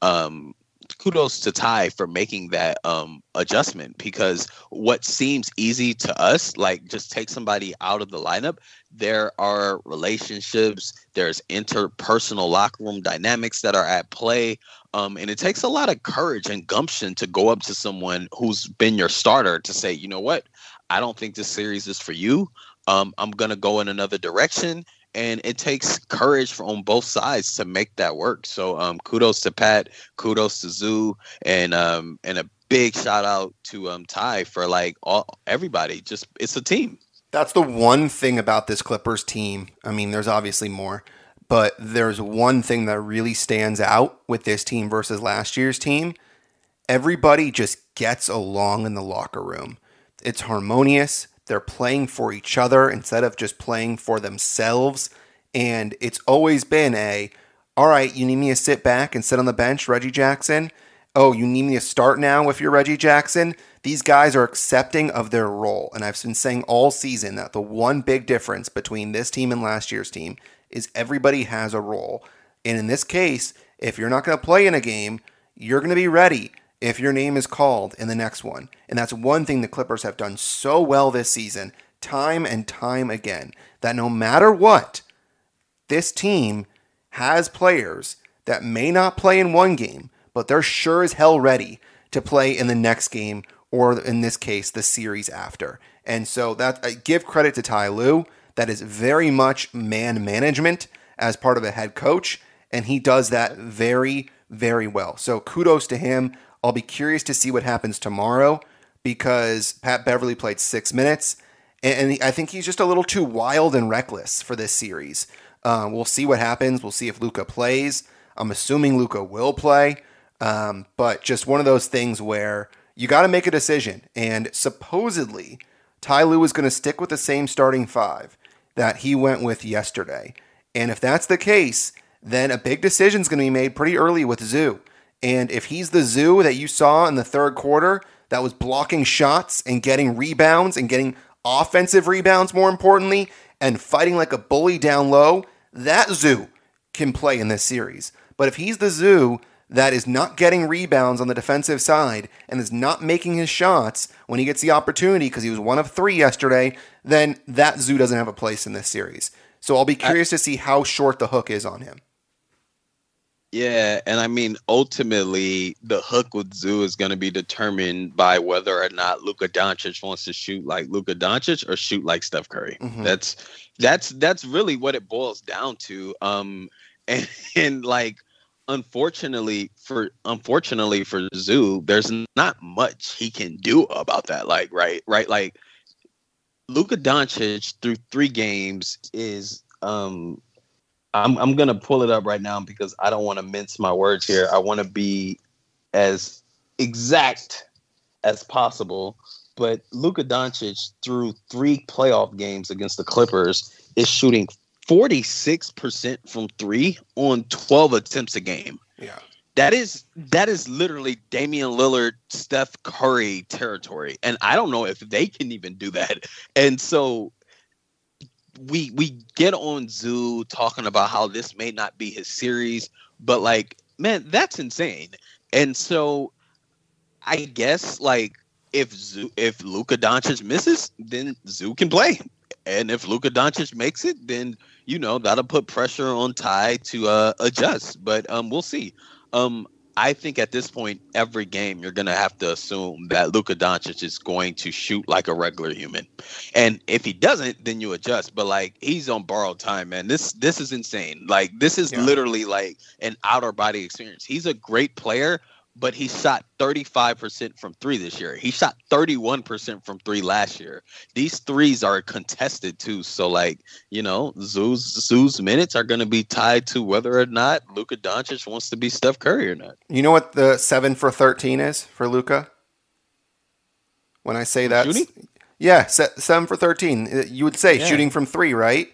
um, kudos to Ty for making that um adjustment because what seems easy to us, like just take somebody out of the lineup, there are relationships, there's interpersonal locker room dynamics that are at play. Um, and it takes a lot of courage and gumption to go up to someone who's been your starter to say, you know what, I don't think this series is for you. Um, I'm gonna go in another direction and it takes courage from both sides to make that work. So um, kudos to Pat, kudos to Zoo, and um, and a big shout out to um, Ty for like all everybody. Just it's a team. That's the one thing about this Clippers team. I mean, there's obviously more, but there's one thing that really stands out with this team versus last year's team. Everybody just gets along in the locker room. It's harmonious they're playing for each other instead of just playing for themselves. And it's always been a, all right, you need me to sit back and sit on the bench, Reggie Jackson. Oh, you need me to start now if you're Reggie Jackson. These guys are accepting of their role. And I've been saying all season that the one big difference between this team and last year's team is everybody has a role. And in this case, if you're not going to play in a game, you're going to be ready if your name is called in the next one. And that's one thing the Clippers have done so well this season, time and time again, that no matter what, this team has players that may not play in one game, but they're sure as hell ready to play in the next game or in this case the series after. And so that I give credit to Ty Lue. That is very much man management as part of a head coach, and he does that very, very well. So kudos to him. I'll be curious to see what happens tomorrow because Pat Beverley played six minutes, and, I think he's just a little too wild and reckless for this series. Uh, we'll see what happens. We'll see if Luka plays. I'm assuming Luka will play, um, but just one of those things where you got to make a decision. And supposedly, Ty Lue is going to stick with the same starting five that he went with yesterday. And if that's the case, then a big decision is going to be made pretty early with Zoo. And if he's the zoo that you saw in the third quarter that was blocking shots and getting rebounds and getting offensive rebounds, more importantly, and fighting like a bully down low, that zoo can play in this series. But if he's the zoo that is not getting rebounds on the defensive side and is not making his shots when he gets the opportunity because he was one of three yesterday, then that zoo doesn't have a place in this series. So I'll be curious to see how short the hook is on him. Yeah, and I mean, ultimately, the hook with Zoo is going to be determined by whether or not Luka Doncic wants to shoot like Luka Doncic or shoot like Steph Curry. Mm-hmm. That's that's that's really what it boils down to. Um, [laughs] and, and like, unfortunately for unfortunately for Zoo, there's not much he can do about that. Like, right, right, like. Luka Doncic through three games is um I'm I'm gonna pull it up right now because I don't want to mince my words here. I want to be as exact as possible. But Luka Doncic through three playoff games against the Clippers is shooting 46% from three on 12 attempts a game. Yeah. That is that is literally Damian Lillard, Steph Curry territory. And I don't know if they can even do that. And so we we get on Zoo talking about how this may not be his series, but like, man, that's insane. And so, I guess like if Zoo if Luka Doncic misses, then Zoo can play, and if Luka Doncic makes it, then you know that'll put pressure on Ty to uh, adjust. But um, we'll see. Um, I think at this point, every game you're going to have to assume that Luka Doncic is going to shoot like a regular human, and if he doesn't, then you adjust. But like he's on borrowed time, man. This this is insane. Like this is yeah. literally like an outer body experience. He's a great player, but he shot 35% from three this year. He shot 31% from three last year. These threes are contested too. So, like, you know, Zoo's, Zoo's minutes are going to be tied to whether or not Luka Doncic wants to be Steph Curry or not. You know what the seven for 13 is for Luka? When I say that. Yeah, seven for 13. Uh, you would say yeah. shooting from three, right?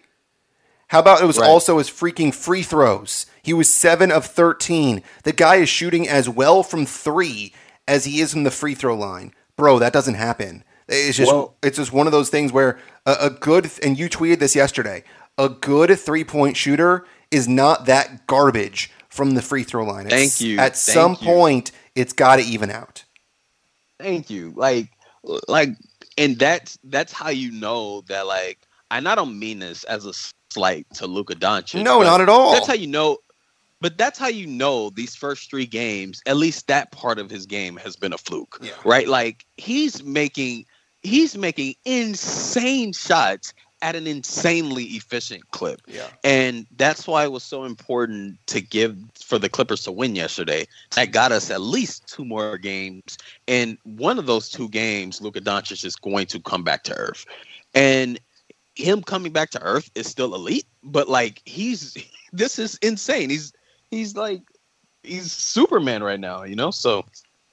How about it was Right. also his freaking free throws? He was seven of 13. The guy is shooting as well from three as he is from the free throw line. Bro, that doesn't happen. It's just Well- it's just one of those things where a, a good and you tweeted this yesterday. A good three point shooter is not that garbage from the free throw line. It's- Thank you. At Thank some you. point, it's got to even out. Thank you. Like, like, and that's that's how you know that. Like, and I don't mean this as a slight to Luka Doncic. No, not at all. That's how you know. But that's how you know these first three games. At least that part of his game has been a fluke, Yeah. right? Like he's making he's making insane shots at an insanely efficient clip. Yeah. And that's why it was so important to give for the Clippers to win yesterday. That got us at least two more games. And one of those two games, Luka Doncic is going to come back to earth. And him coming back to earth is still elite, but like he's [laughs] this is insane. He's he's like he's Superman right now, you know? So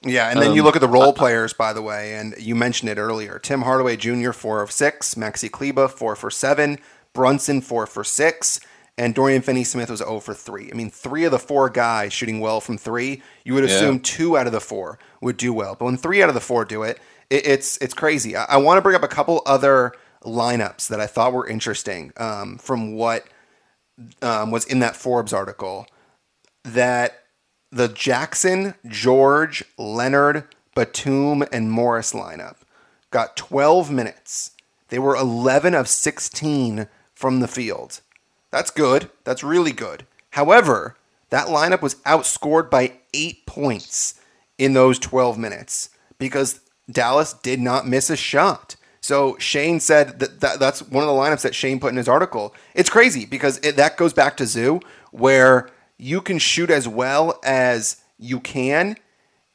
Yeah, and then you Um, look at the role players, by the way, and you mentioned it earlier. Tim Hardaway Jr. four of six, Maxi Kleber four for seven, Brunson four for six, and Dorian Finney-Smith was zero for three. I mean, three of the four guys shooting well from three. You would Yeah. assume two out of the four would do well, but when three out of the four do it, it it's it's crazy. I, I want to bring up a couple other lineups that I thought were interesting um, from what um, was in that Forbes article. That the Jackson, George, Leonard, Batum, and Morris lineup got 12 minutes. They were 11 of 16 from the field. That's good. That's really good. However, that lineup was outscored by eight points in those 12 minutes because Dallas did not miss a shot. So Shane said that, that that's one of the lineups that Shane put in his article. It's crazy because it, that goes back to Zoo, where you can shoot as well as you can,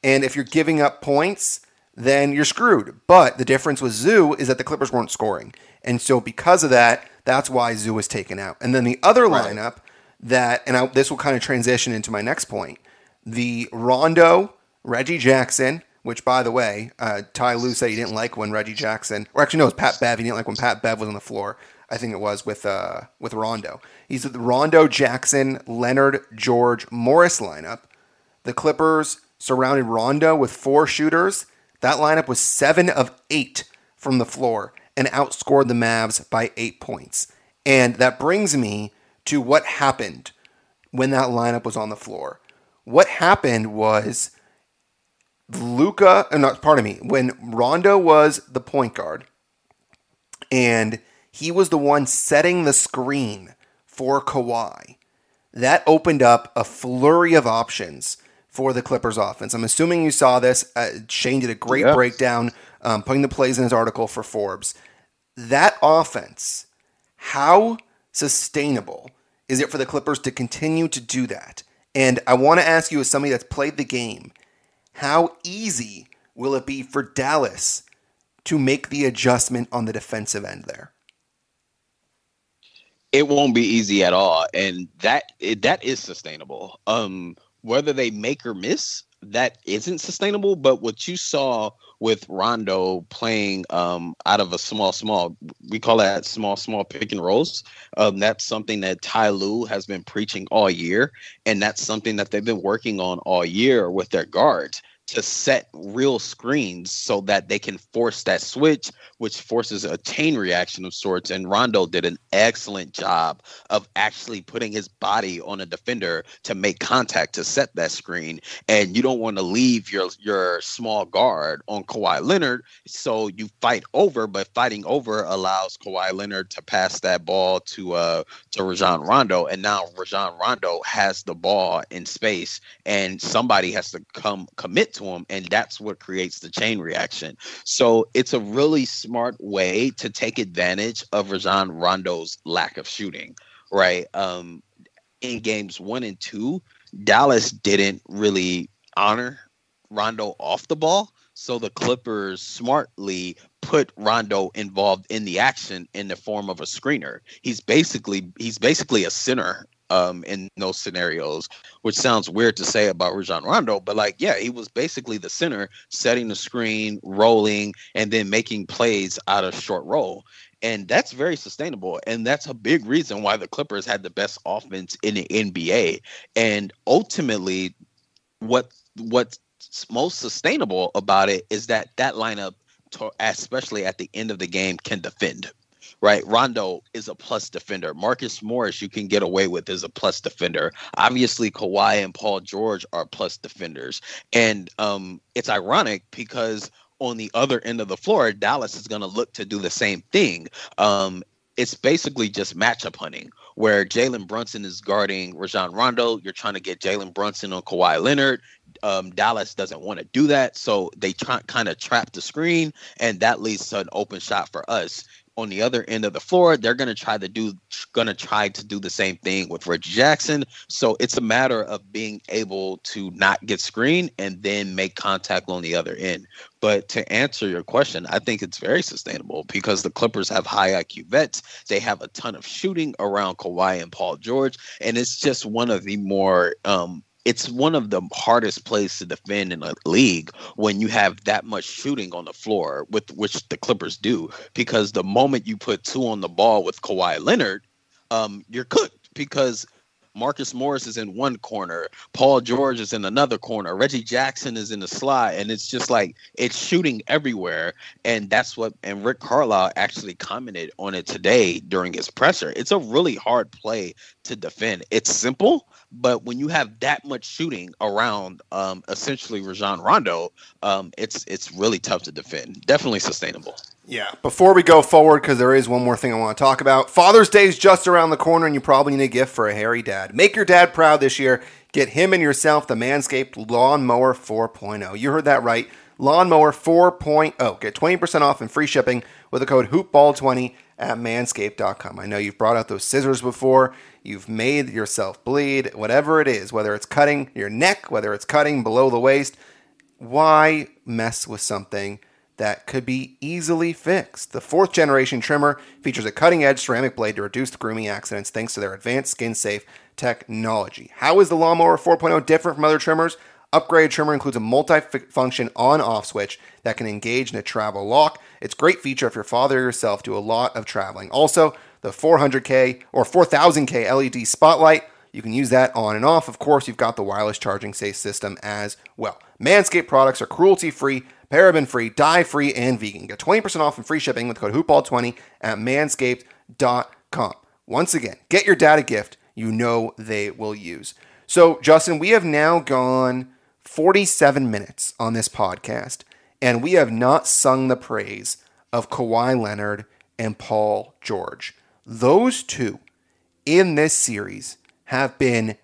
and if you're giving up points, then you're screwed. But the difference with Zoo is that the Clippers weren't scoring. And so because of that, that's why Zoo was taken out. And then the other Right. lineup that, and I, this will kind of transition into my next point, the Rondo, Reggie Jackson, which by the way, uh, Ty Lue said he didn't like when Reggie Jackson, or actually no, it was Pat Bev. He didn't like when Pat Bev was on the floor. I think it was with uh, with Rondo. He's the Rondo, Jackson, Leonard, George, Morris lineup. The Clippers surrounded Rondo with four shooters. That lineup was seven of eight from the floor and outscored the Mavs by eight points. And that brings me to what happened when that lineup was on the floor. What happened was Luka, uh, not pardon me, when Rondo was the point guard, and he was the one setting the screen for Kawhi. That opened up a flurry of options for the Clippers offense. I'm assuming you saw this. Uh, Shane did a great Yeah. breakdown, um, putting the plays in his article for Forbes. That offense, how sustainable is it for the Clippers to continue to do that? And I want to ask you, as somebody that's played the game, how easy will it be for Dallas to make the adjustment on the defensive end there? it won't be easy at all and that that is sustainable um whether they make or miss that isn't sustainable but what you saw with Rondo playing um out of a small small we call that small small pick and rolls. Um that's something that Ty Lue has been preaching all year and that's something that they've been working on all year with their guards to set real screens so that they can force that switch, which forces a chain reaction of sorts. And Rondo did an excellent job of actually putting his body on a defender to make contact to set that screen. And you don't want to leave your your small guard on Kawhi Leonard, so you fight over. But fighting over allows Kawhi Leonard to pass that ball to uh to Rajon Rondo, and now Rajon Rondo has the ball in space, and somebody has to come commit to him, and that's what creates the chain reaction. So it's a really smart way to take advantage of Rajon Rondo's lack of shooting, right? Um, in games one and two, Dallas didn't really honor Rondo off the ball. So the Clippers smartly put Rondo involved in the action in the form of a screener. He's basically he's basically a center um, in those scenarios, which sounds weird to say about Rajon Rondo, but like yeah, he was basically the center, setting the screen, rolling, and then making plays out of short roll. and that's very sustainable. And that's a big reason why the Clippers had the best offense in the NBA. And ultimately, what what's most sustainable about it is that that lineup, especially at the end of the game, can defend right? Rondo is a plus defender. Marcus Morris, you can get away with as a plus defender. Obviously, Kawhi and Paul George are plus defenders. And um, it's ironic because on the other end of the floor, Dallas is going to look to do the same thing. Um, it's basically just matchup hunting where Jalen Brunson is guarding Rajon Rondo. You're trying to get Jalen Brunson on Kawhi Leonard. Um, Dallas doesn't want to do that, so they try, kind of trap the screen, and that leads to an open shot for us on the other end of the floor, they're going to try to do to try to do the same thing with Reggie Jackson. So it's a matter of being able to not get screened and then make contact on the other end. But to answer your question, I think it's very sustainable because the Clippers have high IQ vets. They have a ton of shooting around Kawhi and Paul George, and it's just one of the more um, it's one of the hardest plays to defend in a league when you have that much shooting on the floor, with which the Clippers do. Because the moment you put two on the ball with Kawhi Leonard, um, you're cooked because Marcus Morris is in one corner, Paul George is in another corner, Reggie Jackson is in the slot, and it's just like it's shooting everywhere. And that's what and Rick Carlisle actually commented on it today during his presser. It's a really hard play to defend. It's simple, but when you have that much shooting around, um, essentially Rajon Rondo, um, it's it's really tough to defend. Definitely sustainable. Yeah. Before we go forward, because there is one more thing I want to talk about. Father's Day is just around the corner, and you probably need a gift for a hairy dad. Make your dad proud this year. Get him and yourself the Manscaped Lawnmower 4.0. You heard that right. Lawnmower 4.0. Get 20% off and free shipping with the code HoopBall20 at manscaped.com. I know you've brought out those scissors before you've made yourself bleed, whatever it is, whether it's cutting your neck, whether it's cutting below the waist, why mess with something that could be easily fixed? The fourth generation trimmer features a cutting edge ceramic blade to reduce grooming accidents thanks to their advanced skin safe technology. How is the Lawnmower 4.0 different from other trimmers? Upgraded trimmer includes a multi-function on-off switch that can engage in a travel lock. It's a great feature if your father or yourself do a lot of traveling. Also, the 400K or 4000K LED spotlight. You can use that on and off. Of course, you've got the wireless charging safe system as well. Manscaped products are cruelty free, paraben free, dye free, and vegan. Get 20% off and free shipping with code HoopBall20 at manscaped.com. Once again, get your dad a gift you know they will use. So, Justin, we have now gone 47 minutes on this podcast, and we have not sung the praise of Kawhi Leonard and Paul George. Those two in this series have been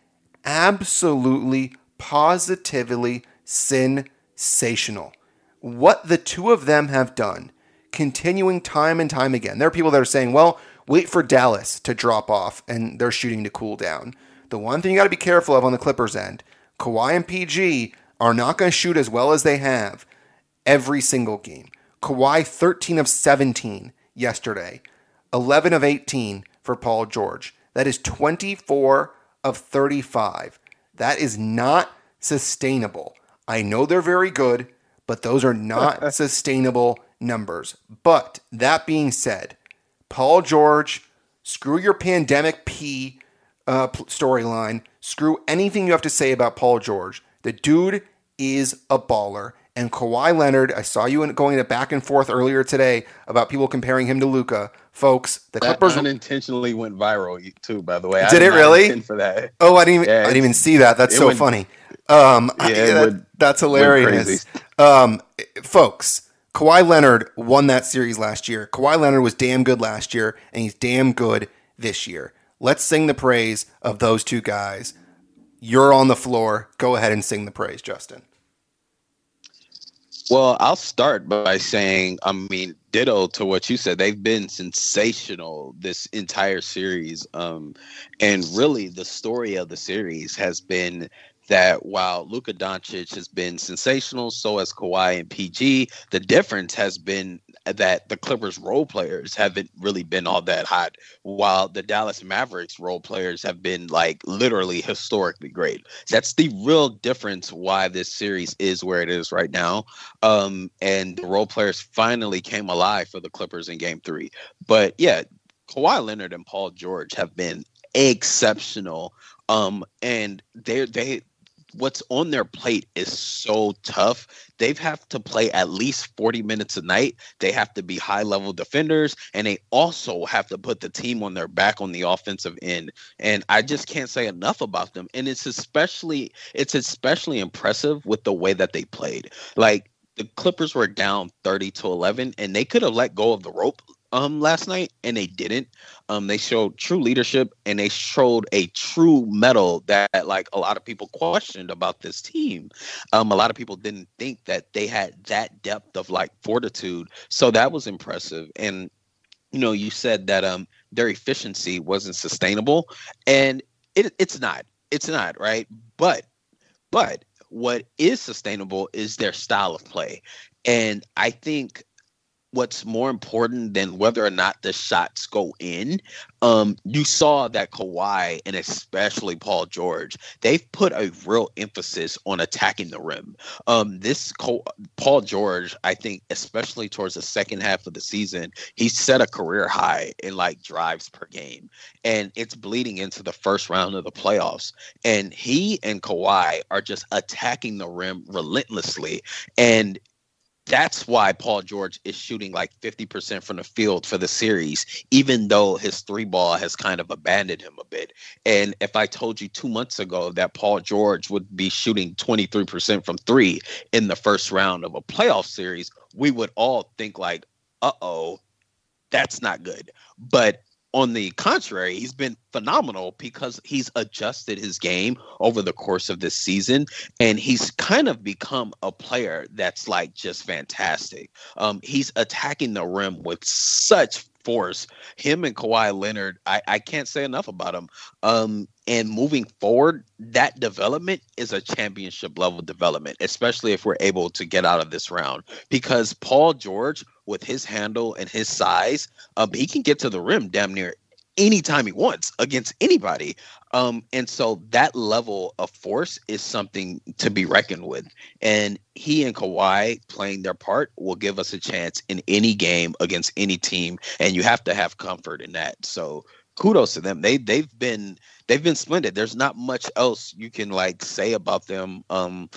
absolutely, positively sensational. What the two of them have done, continuing time and time again. There are people that are saying, well, wait for Dallas to drop off and they're shooting to cool down. The one thing you got to be careful of on the Clippers end, Kawhi and PG are not going to shoot as well as they have every single game. Kawhi 13 of 17 yesterday. 11 of 18 for Paul George. That is 24 of 35. That is not sustainable. I know they're very good, but those are not [laughs] sustainable numbers. But that being said, Paul George, screw your pandemic P uh, storyline, screw anything you have to say about Paul George. The dude is a baller. And Kawhi Leonard, I saw you going back and forth earlier today about people comparing him to Luka. Folks, the that Clippers unintentionally went viral too. By the way, did it really? For that. Oh, I didn't. Even, yeah, I didn't even see that. That's so went, funny. [laughs] Um, yeah, I, that, that's hilarious. Um, folks, Kawhi Leonard won that series last year. Kawhi Leonard was damn good last year, and he's damn good this year. Let's sing the praise of those two guys. You're on the floor. Go ahead and sing the praise, Justin. Well, I'll start by saying, I mean, ditto to what you said. They've been sensational this entire series. Um, and really, the story of the series has been that while Luka Doncic has been sensational, so has Kawhi and PG. The difference has been that the Clippers role players haven't really been all that hot, while the Dallas Mavericks role players have been like literally historically great. That's the real difference why this series is where it is right now. Um, and the role players finally came alive for the Clippers in game three. But yeah, Kawhi Leonard and Paul George have been exceptional. Um, and they they what's on their plate is so tough. They have to play at least 40 minutes a night. They have to be high level defenders and they also have to put the team on their back on the offensive end. And I just can't say enough about them. And it's especially it's especially impressive with the way that they played. Like the Clippers were down 30 to 11 and they could have let go of the rope um last night and they didn't. Um they showed true leadership and they showed a true mettle that like a lot of people questioned about this team. Um a lot of people didn't think that they had that depth of like fortitude. So that was impressive. And you know you said that um their efficiency wasn't sustainable and it, it's not. It's not right? But but what is sustainable is their style of play. And i think what's more important than whether or not the shots go in. Um, you saw that Kawhi and especially Paul George, they've put a real emphasis on attacking the rim. Um, this Co- Paul George, I think, especially towards the second half of the season, he set a career high in like drives per game, and it's bleeding into the first round of the playoffs. And he and Kawhi are just attacking the rim relentlessly, and that's why Paul George is shooting like 50% from the field for the series, even though his three ball has kind of abandoned him a bit. And if I told you two months ago that Paul George would be shooting 23% from three in the first round of a playoff series, we would all think like, uh oh, that's not good. But on the contrary, he's been phenomenal because he's adjusted his game over the course of this season and he's kind of become a player that's like just fantastic. Um, he's attacking the rim with such force. Him and Kawhi Leonard, I, I can't say enough about him. Um, and moving forward, that development is a championship level development, especially if we're able to get out of this round. Because Paul George, with his handle and his size, um, he can get to the rim damn near anytime he wants against anybody. Um, and so that level of force is something to be reckoned with. And he and Kawhi playing their part will give us a chance in any game against any team. And you have to have comfort in that. So kudos to them. They they've been they've been splendid. There's not much else you can like say about them. Um,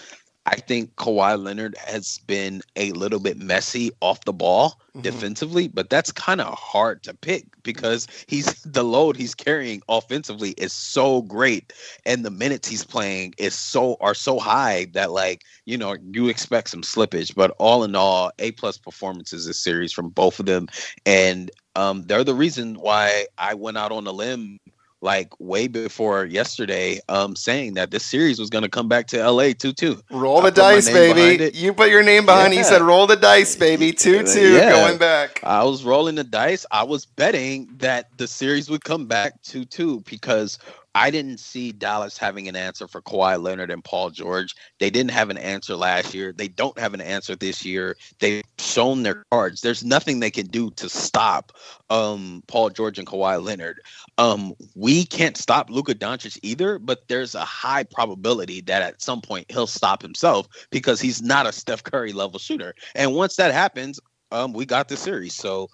I think Kawhi Leonard has been a little bit messy off the ball mm-hmm. defensively, but that's kind of hard to pick because he's [laughs] the load he's carrying offensively is so great, and the minutes he's playing is so are so high that like you know you expect some slippage. But all in all, a plus performances this series from both of them, and um, they're the reason why I went out on a limb like way before yesterday, um, saying that this series was going to come back to LA two two. Roll the dice, baby. You put your name behind yeah. it. You said roll the dice, baby. [laughs] Two two yeah. going back. I was rolling the dice. I was betting that the series would come back two two because I didn't see Dallas having an answer for Kawhi Leonard and Paul George. They didn't have an answer last year. They don't have an answer this year. They've shown their cards. There's nothing they can do to stop um, Paul George and Kawhi Leonard. Um, we can't stop Luka Doncic either, but there's a high probability that at some point he'll stop himself because he's not a Steph Curry level shooter. And once that happens, um, we got the series. So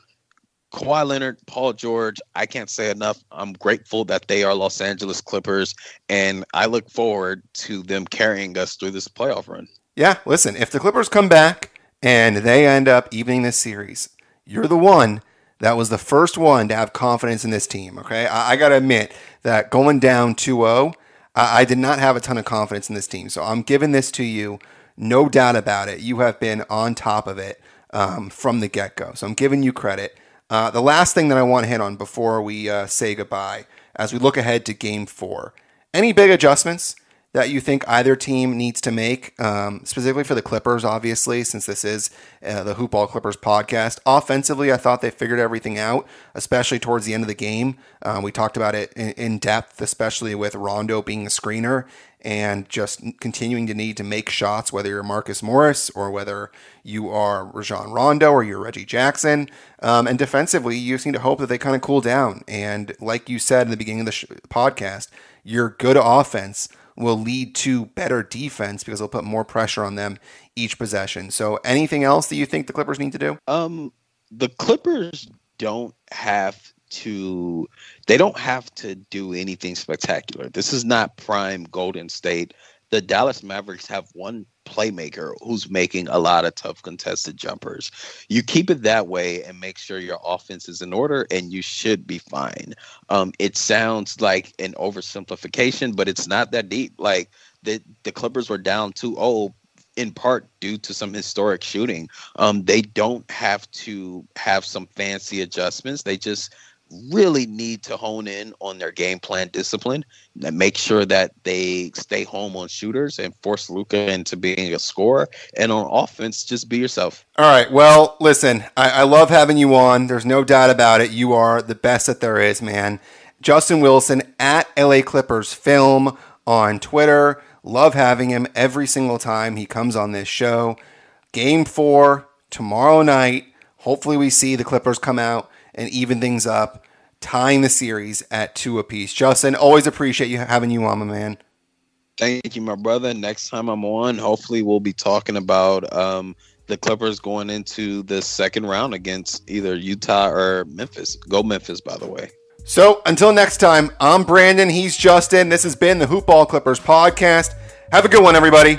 Kawhi Leonard, Paul George, I can't say enough. I'm grateful that they are Los Angeles Clippers, and I look forward to them carrying us through this playoff run. Yeah, listen, if the Clippers come back and they end up evening this series, you're the one that was the first one to have confidence in this team. Okay. I, I got to admit that going down 2 0, I, I did not have a ton of confidence in this team. So I'm giving this to you. No doubt about it. You have been on top of it um, from the get go. So I'm giving you credit. Uh, the last thing that I want to hit on before we uh, say goodbye, as we look ahead to game four, any big adjustments that you think either team needs to make, um, specifically for the Clippers, obviously, since this is uh, the Hoop Ball Clippers podcast? Offensively, I thought they figured everything out, especially towards the end of the game. Um, we talked about it in, in depth, especially with Rondo being the screener and just continuing to need to make shots, whether you're Marcus Morris or whether you are Rajon Rondo or you're Reggie Jackson. Um, and defensively, you just need to hope that they kind of cool down. And like you said in the beginning of the sh- podcast, your good offense will lead to better defense because they'll put more pressure on them each possession. So, anything else that you think the Clippers need to do? Um, the Clippers don't have to they don't have to do anything spectacular. This is not prime Golden State. The Dallas Mavericks have one playmaker who's making a lot of tough contested jumpers. You keep it that way and make sure your offense is in order, and you should be fine. Um, it sounds like an oversimplification, but it's not that deep. Like the the Clippers were down 2-0 in part due to some historic shooting. Um, they don't have to have some fancy adjustments. They just really need to hone in on their game plan discipline and make sure that they stay home on shooters and force Luka into being a scorer. And on offense, just be yourself. All right. Well, listen, I, I love having you on. There's no doubt about it. You are the best that there is, man. Justin Wilson at LA Clippers Film on Twitter. Love having him every single time he comes on this show. Game four tomorrow night. Hopefully, we see the Clippers come out and even things up, tying the series at two apiece. Justin, always appreciate you having you on, my man. Thank you, my brother. Next time I'm on, hopefully we'll be talking about um, the Clippers going into the second round against either Utah or Memphis. Go Memphis, by the way. So until next time, I'm Brandon. He's Justin. This has been the Hoop Ball Clippers podcast. Have a good one, everybody.